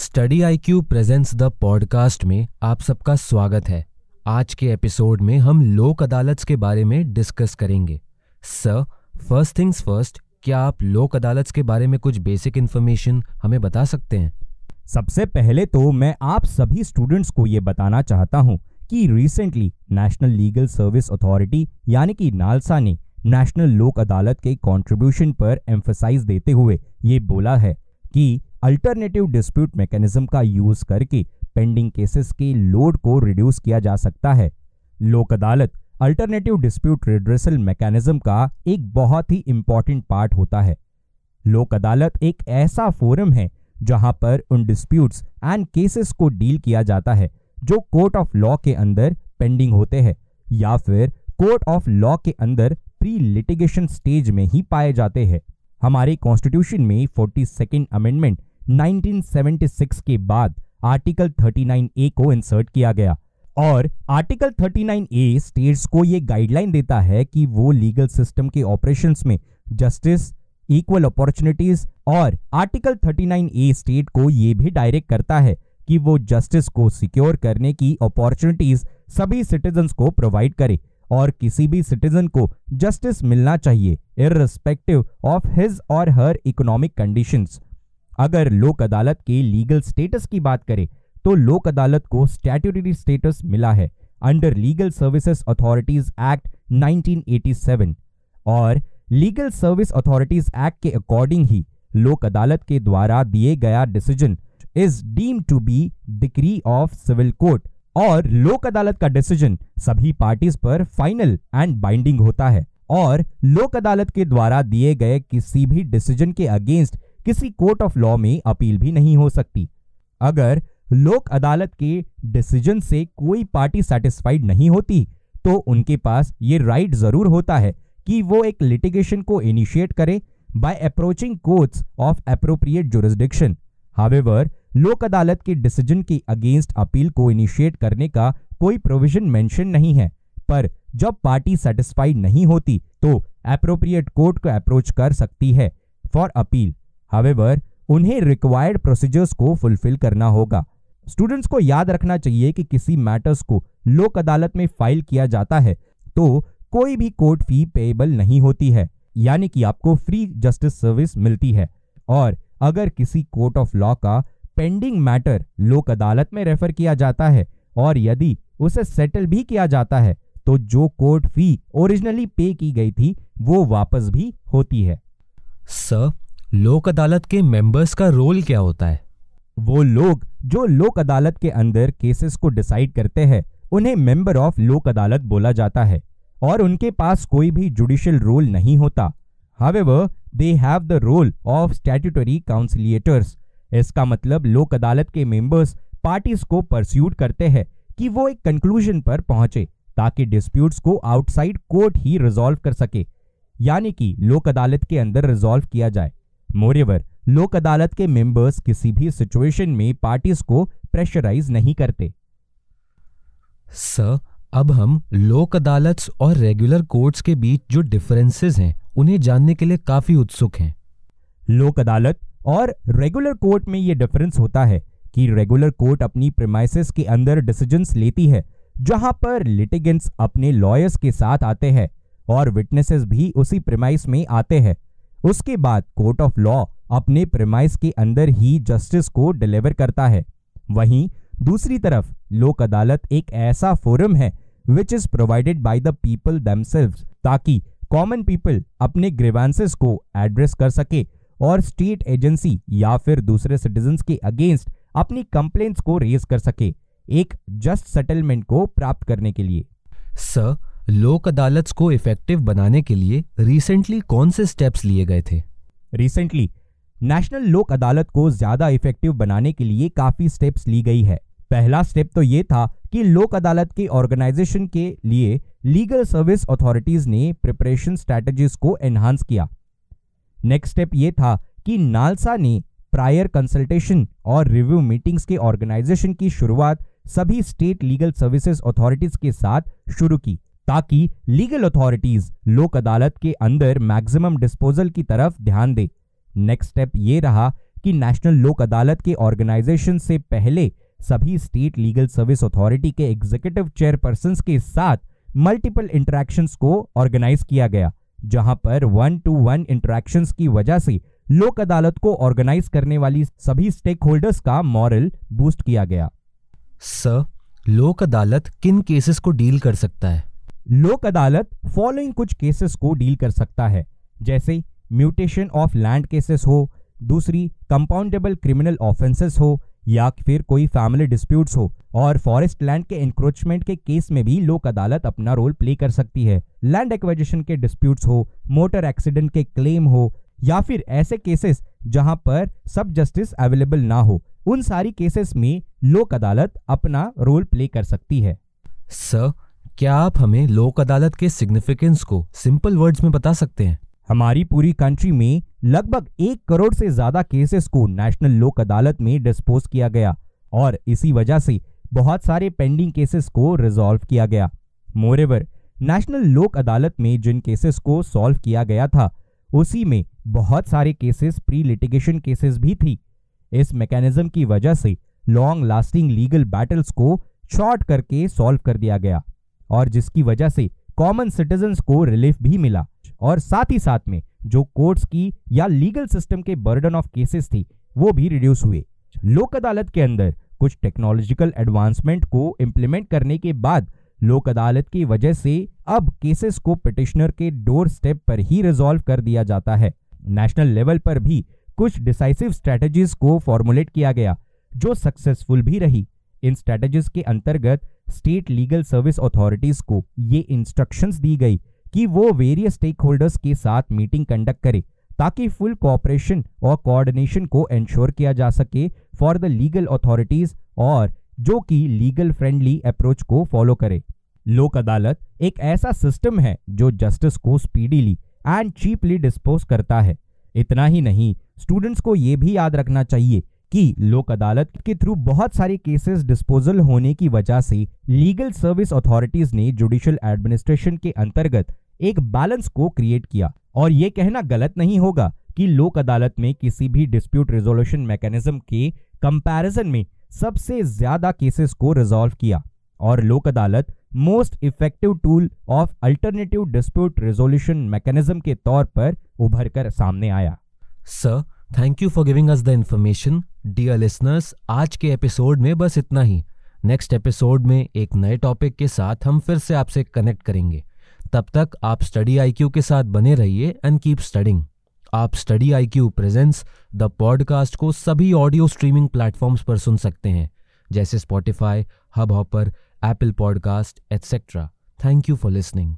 Study I Q presents the podcast में आप सबका स्वागत है। आज के एपिसोड में हम लोक अदालत के बारे में डिस्कस करेंगे। सर, फ़र्स्ट थिंग्स फ़र्स्ट, क्या आप लोक अदालत के बारे में कुछ बेसिक इन्फॉर्मेशन हमें बता सकते हैं? सबसे पहले तो मैं आप सभी स्टूडेंट्स को ये बताना चाहता हूँ कि recently national legal service authority यानी कि नालसा ने नेशनल लोक अदालत के कंट्रीब्यूशन पर एम्फोसाइज देते हुए ये बोला है कि अल्टरनेटिव डिस्प्यूट मैकेनिज्म का यूज़ करके पेंडिंग केसेस के लोड को रिड्यूस किया जा सकता है। लोक अदालत, अल्टरनेटिव डिस्प्यूट रिड्रेसल मैकेनिज्म का एक बहुत ही इंपॉर्टेंट पार्ट होता है। लोक अदालत एक ऐसा फोरम है जहाँ पर उन डिस्प्यूट्स एंड केसेस को डील किया जाता है जो कोर्ट ऑफ़ लॉ के अंदर पेंडिंग होते हैं या फिर कोर्ट ऑफ़ लॉ के अंदर प्री लिटिगेशन स्टेज में ही पाए जाते हैं। हमारे कॉन्स्टिट्यूशन में फोर्टी सेकेंड अमेंडमेंट 1976 के बाद आर्टिकल 39 ए को इंसर्ट किया गया। और आर्टिकल 39 ए स्टेट्स को यह गाइडलाइन देता है कि वो लीगल सिस्टम के ऑपरेशंस में जस्टिस, इक्वल अपॉर्चुनिटीज़ और आर्टिकल 39 ए स्टेट को यह भी डायरेक्ट करता है कि वो जस्टिस को सिक्योर करने की अपॉर्चुनिटीज़ सभी सिटीजन्स को प्रोवाइड करे और किसी भी सिटीजन को जस्टिस मिलना चाहिए, इररिस्पेक्टिव ऑफ़ हिज और हर इकोनॉमिक कंडीशंस। अगर लोक अदालत के लीगल स्टेटस की बात करें तो लोक अदालत को स्टैट्यूटरी स्टेटस मिला है under legal services authorities act 1987 और लीगल सर्विस अथॉरिटीज एक्ट के अकॉर्डिंग ही लोक अदालत के द्वारा दिए गया decision is deem to be decree of civil court और लोक अदालत का डिसीज़न सभी पार्टीज़ पर फाइनल एंड बाइंडिंग होता है और लोक अदालत के द्वारा दिए गए किसी भी डिसीज़न के अगेंस्ट किसी कोर्ट ऑफ़ लॉ में अपील भी नहीं हो सकती। अगर लोक अदालत के डिसीज़न से कोई पार्टी सेटिस्फाइड नहीं होती तो उनके पास ये राइट ज़रूर होता है कि वो एक लिटिगेशन को इनिशिएट करे by approaching courts of appropriate jurisdiction however Lok Adalat के डिसीज़न के अगेंस्ट अपील को इनिशिएट करने का कोई प्रोविज़न मेंशन नहीं है। पर जब पार्टी सेटिस्फाइड नहीं होती तो अप्रोप्रिएट कोर्ट को अप्रोच कर सकती है फॉर अपील हावेवर उन्हें रिक्वायर्ड प्रोसीजर्स को फुलफिल करना होगा। स्टूडेंट्स को याद रखना चाहिए कि किसी मैटर्स को लोक अदालत में फ़ाइल किया जाता है तो कोई भी कोर्ट फ़ी पेएबल नहीं होती है, यानी कि आपको फ्री जस्टिस सर्विस मिलती है। और अगर किसी कोर्ट ऑफ़ लॉ का पेंडिंग मैटर लोक अदालत में रेफर किया जाता है और यदि उसे सेटल भी किया जाता है तो जो कोर्ट फ़ी ओरिजिनली पे की गई थी, वो वापस भी होती है। सर लोक अदालत के मेंबर्स का रोल क्या होता है? वो लोग जो लोक अदालत के अंदर केसेस को डिसाइड करते हैं, उन्हें मेंबर ऑफ़ लोक अदालत बोला जाता है और उनके पास कोई भी जुडिशियल रोल नहीं होता। However they have the role of statutory conciliators इसका मतलब लोक अदालत के मेंबर्स पार्टीज़ को परस्यूट करते हैं कि वो एक कंक्लूजन पर पहुँचे, ताकि डिस्प्यूट्स को आउटसाइड कोर्ट ही रिजॉल्व कर सके। यानी कि लोक अदालत के अंदर रिजॉल्व किया जाए। मोरेवर लोक अदालत के मेंबर्स किसी भी सिचुएशन में पार्टीज़ को प्रेशराइज नहीं करते। सर अब हम लोक अदालत और रेगुलर कोर्ट्स के बीच जो डिफरेंसेस हैं उन्हें जानने के लिए काफ़ी उत्सुक हैं। लोक अदालत और रेगुलर कोर्ट में यह डिफरेंस होता है कि रेगुलर कोर्ट अपनी प्रेमाइसिस के अंदर डिसीजंस लेती है जहाँ पर लिटिगेंट्स अपने लॉयर्स के साथ आते हैं और विटनेसेस भी उसी प्रेमाइस में आते हैं। उसके बाद कोर्ट ऑफ़ लॉ अपने प्रेमाइस के अंदर ही जस्टिस को डिलीवर करता है। वहीं दूसरी तरफ़ लोक अदालत एक ऐसा फोरम है which is provided by the people themselves ताकि कॉमन पीपल अपने ग्रीवांसेस को एड्रेस कर सके और स्टेट एजेंसी या फिर दूसरे सिटीजन्स के अगेंस्ट अपनी कंप्लेंट्स को रेज कर सके एक जस्ट सेटलमेंट को प्राप्त करने के लिए। सर लोक अदालत को इफ़ेक्टिव बनाने के लिए रिसेंटली कौन से स्टेप्स लिए गए थे? रिसेंटली नेशनल लोक अदालत को ज़्यादा इफ़ेक्टिव बनाने के लिए काफ़ी स्टेप्स ली गई है। पहला स्टेप तो ये था कि लोक अदालत के ऑर्गेनाइजेशन के लिए लीगल सर्विस अथॉरिटीज ने प्रिपरेशन स्ट्रेटजीज को एनहांस किया। नेक्स्ट स्टेप ये था कि नालसा ने प्रायर कंसल्टेशन और रिव्यू मीटिंग्स के ऑर्गेनाइजेशन की शुरुआत सभी स्टेट लीगल सर्विसेज़ अथॉरिटीज के साथ शुरू की। ताकि लीगल अथॉरिटीज लोक अदालत के अंदर मैक्सिमम डिस्पोजल की तरफ़ ध्यान दे। नेक्स्ट स्टेप ये रहा कि नेशनल लोक अदालत के ऑर्गेनाइजेशन से पहले सभी स्टेट लीगल सर्विस अथॉरिटी के एग्जीक्यूटिव चेयरपर्सन के साथ मल्टीपल इंटरेक्शंस को ऑर्गेनाइज किया गया, जहाँ पर वन टू वन इंटरेक्शंस की वजह से लोक अदालत को ऑर्गेनाइज करने वाली सभी स्टेक होल्डर्स का मॉरल बूस्ट किया गया। सर, लोक अदालत किन केसेस को डील कर सकता है? लोक अदालत फॉलोइंग कुछ केसेस को डील कर सकता है, जैसे म्यूटेशन ऑफ़ लैंड केसेस हो, दूसरी कंपाउंडेबल क्रिमिनल ऑफेंसेस हो, या फिर कोई फैमिली डिस्प्यूट्स हो, और फॉरेस्ट लैंड के इंक्रोचमेंट के केस में भी लोक अदालत अपना रोल प्ले कर सकती है। लैंड एक्वाइजेशन के डिस्प्यूट्स हो मोटर एक्सीडेंट के क्लेम हो, या फिर ऐसे केसेस जहाँ पर सब जस्टिस अवेलेबल ना हो, उन सारी केसेस में लोक अदालत अपना रोल प्ले कर सकती है। सर क्या आप हमें लोक अदालत के सिग्निफिकेंस को सिंपल वर्ड्स में बता सकते हैं? हमारी पूरी कंट्री में लगभग एक करोड़ से ज़्यादा केसेस को नेशनल लोक अदालत में डिस्पोज किया गया और इसी वजह से बहुत सारे पेंडिंग केसेस को रिजॉल्व किया गया। मोरेवर नेशनल लोक अदालत में जिन केसेस को सॉल्व किया गया था, उसी में बहुत सारे केसेस प्री लिटिगेशन केसेस भी थी। इस मैकेनिज्म की वजह से लॉन्ग लास्टिंग लीगल बैटल्स को शॉर्ट करके सॉल्व कर दिया गया। और जिसकी वजह से कॉमन सिटीजन को रिलीफ भी मिला। और साथ ही साथ में जो कोर्ट्स की या लीगल सिस्टम के बर्डन ऑफ़ केसेस थी, वो भी रिड्यूस हुए। लोक अदालत के अंदर कुछ टेक्नोलॉजिकल एडवांसमेंट को इम्प्लीमेंट करने के बाद लोक अदालत की वजह से अब केसेस को पिटिशनर के डोर स्टेप पर ही रिजॉल्व कर दिया जाता है। नेशनल लेवल पर भी कुछ डिसाइसिव स्ट्रेटजीज को फॉर्मुलेट किया गया, जो सक्सेसफुल भी रही। इन स्ट्रेटजीज के अंतर्गत स्टेट लीगल सर्विस अथॉरिटीज को ये इंस्ट्रक्शंस दी गई कि वो वेरियस स्टेक होल्डर्स के साथ मीटिंग कंडक्ट करे, ताकि फुल कोऑपरेशन और कोऑर्डिनेशन को इंश्योर किया जा सके फॉर द लीगल अथॉरिटीज और जो कि लीगल फ्रेंडली अप्रोच को फॉलो करे। लोक अदालत एक ऐसा सिस्टम है जो जस्टिस को स्पीडीली एंड चीपली डिस्पोज करता है। इतना ही नहीं स्टूडेंट्स को यह भी याद रखना चाहिए कि लोक अदालत के थ्रू बहुत सारे केसेस डिस्पोजल होने की वजह से लीगल सर्विस अथॉरिटीज ने जुडिशियल एडमिनिस्ट्रेशन के अंतर्गत एक बैलेंस को क्रिएट किया। और ये कहना गलत नहीं होगा कि लोक अदालत में किसी भी डिस्प्यूट रिजोल्यूशन मैकेनिज्म के कंपैरिजन में सबसे ज़्यादा केसेस को रिजॉल्व किया। और Lok Adalat most effective tool of alternative dispute resolution mechanism के तौर पर उभर कर सामने आया। Sir thank you for giving us the information dear listeners आज के एपिसोड में बस इतना ही। नेक्स्ट एपिसोड में एक नए टॉपिक के साथ हम फिर से आपसे कनेक्ट करेंगे। तब तक आप स्टडी आईक्यू के साथ बने रहिए एंड कीप स्टडिंग आप study IQ presents the podcast को सभी ऑडियो स्ट्रीमिंग प्लेटफॉर्म्स पर सुन सकते हैं, जैसे Spotify Hubhopper Apple podcast etcetera thank you for listening